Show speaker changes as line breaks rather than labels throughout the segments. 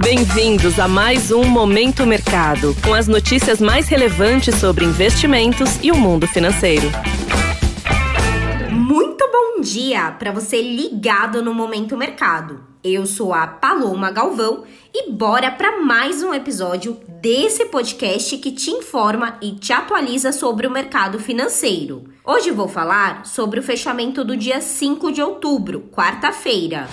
Bem-vindos a mais um Momento Mercado, com as notícias mais relevantes sobre investimentos e o mundo financeiro.
Muito bom dia para você ligado no Momento Mercado. Eu sou a Paloma Galvão e bora para mais um episódio desse podcast que te informa e te atualiza sobre o mercado financeiro. Hoje vou falar sobre o fechamento do dia 5 de outubro, quarta-feira.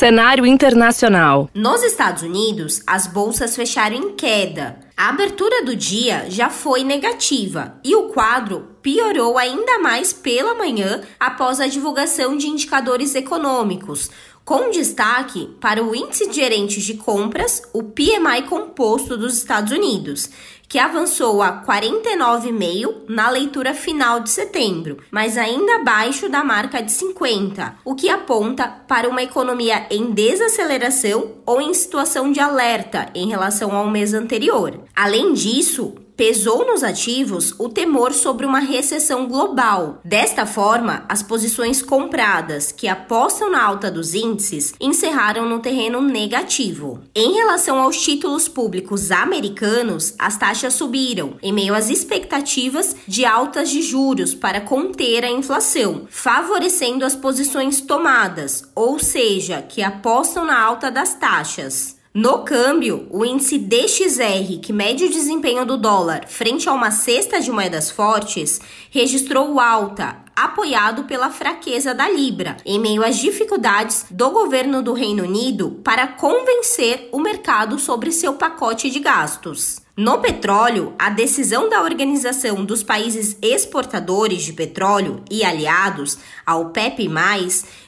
Cenário internacional.
Nos Estados Unidos, as bolsas fecharam em queda. A abertura do dia já foi negativa e o quadro piorou ainda mais pela manhã após a divulgação de indicadores econômicos, com destaque para o índice de gerentes de compras, o PMI composto dos Estados Unidos, que avançou a 49,5 na leitura final de setembro, mas ainda abaixo da marca de 50, o que aponta para uma economia em desaceleração ou em situação de alerta em relação ao mês anterior. Além disso, pesou nos ativos o temor sobre uma recessão global. Desta forma, as posições compradas que apostam na alta dos índices encerraram no terreno negativo. Em relação aos títulos públicos americanos, as taxas subiram em meio às expectativas de altas de juros para conter a inflação, favorecendo as posições tomadas, ou seja, que apostam na alta das taxas. No câmbio, o índice DXR, que mede o desempenho do dólar frente a uma cesta de moedas fortes, registrou alta, apoiado pela fraqueza da libra, em meio às dificuldades do governo do Reino Unido para convencer o mercado sobre seu pacote de gastos. No petróleo, a decisão da Organização dos Países Exportadores de Petróleo e aliados, a OPEP+,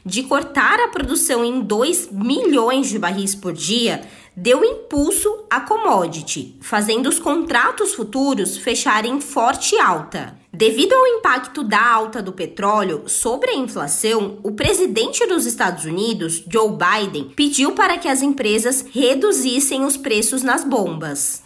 de cortar a produção em 2 milhões de barris por dia, deu impulso à commodity, fazendo os contratos futuros fecharem forte alta. Devido ao impacto da alta do petróleo sobre a inflação, o presidente dos Estados Unidos, Joe Biden, pediu para que as empresas reduzissem os preços nas bombas.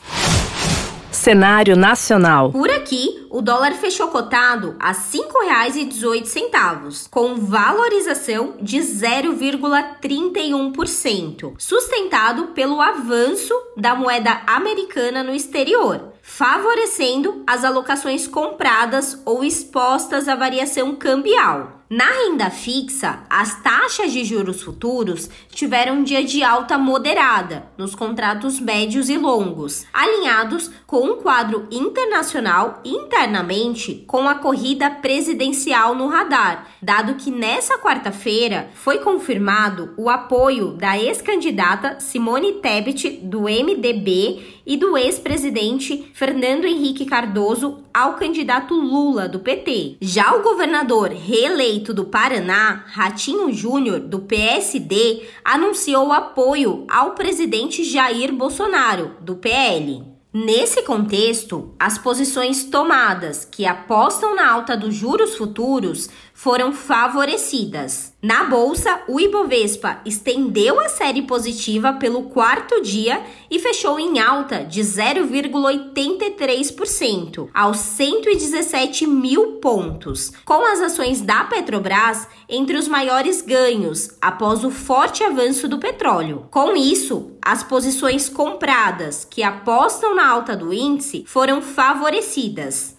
Cenário nacional.
Por aqui, o dólar fechou cotado a R$ 5,18, com valorização de 0,31%, sustentado pelo avanço da moeda americana no exterior, favorecendo as alocações compradas ou expostas à variação cambial. Na renda fixa, as taxas de juros futuros tiveram um dia de alta moderada nos contratos médios e longos, alinhados com um quadro internacional internamente com a corrida presidencial no radar, dado que nessa quarta-feira foi confirmado o apoio da ex-candidata Simone Tebet do MDB e do ex-presidente Fernando Henrique Cardoso ao candidato Lula do PT. Já o governador reeleito do Paraná, Ratinho Júnior do PSD, anunciou apoio ao presidente Jair Bolsonaro do PL. Nesse contexto, as posições tomadas que apostam na alta dos juros futuros foram favorecidas. Na bolsa, o Ibovespa estendeu a série positiva pelo quarto dia e fechou em alta de 0,83% aos 117 mil pontos, com as ações da Petrobras entre os maiores ganhos após o forte avanço do petróleo. Com isso, as posições compradas que apostam na alta do índice foram favorecidas.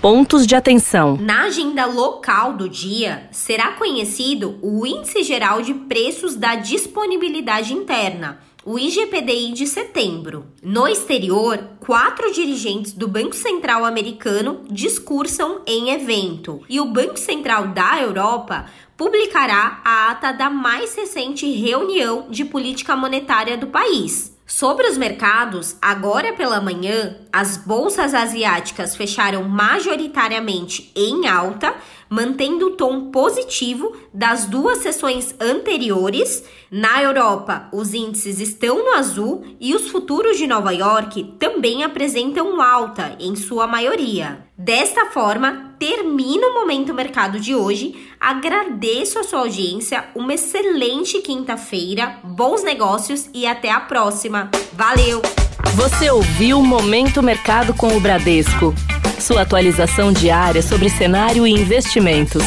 Pontos de atenção.
Na agenda local do dia, será conhecido o Índice Geral de Preços da Disponibilidade Interna, o IGPDI de setembro. No exterior, quatro dirigentes do Banco Central americano discursam em evento, e o Banco Central da Europa publicará a ata da mais recente reunião de política monetária do país. Sobre os mercados, agora pela manhã, as bolsas asiáticas fecharam majoritariamente em alta, mantendo o tom positivo das duas sessões anteriores. Na Europa, os índices estão no azul e os futuros de Nova York também apresentam alta em sua maioria. Desta forma, termina o Momento Mercado de hoje. Agradeço a sua audiência, uma excelente quinta-feira, bons negócios e até a próxima. Valeu!
Você ouviu Momento Mercado com o Bradesco. Sua atualização diária sobre cenário e investimentos.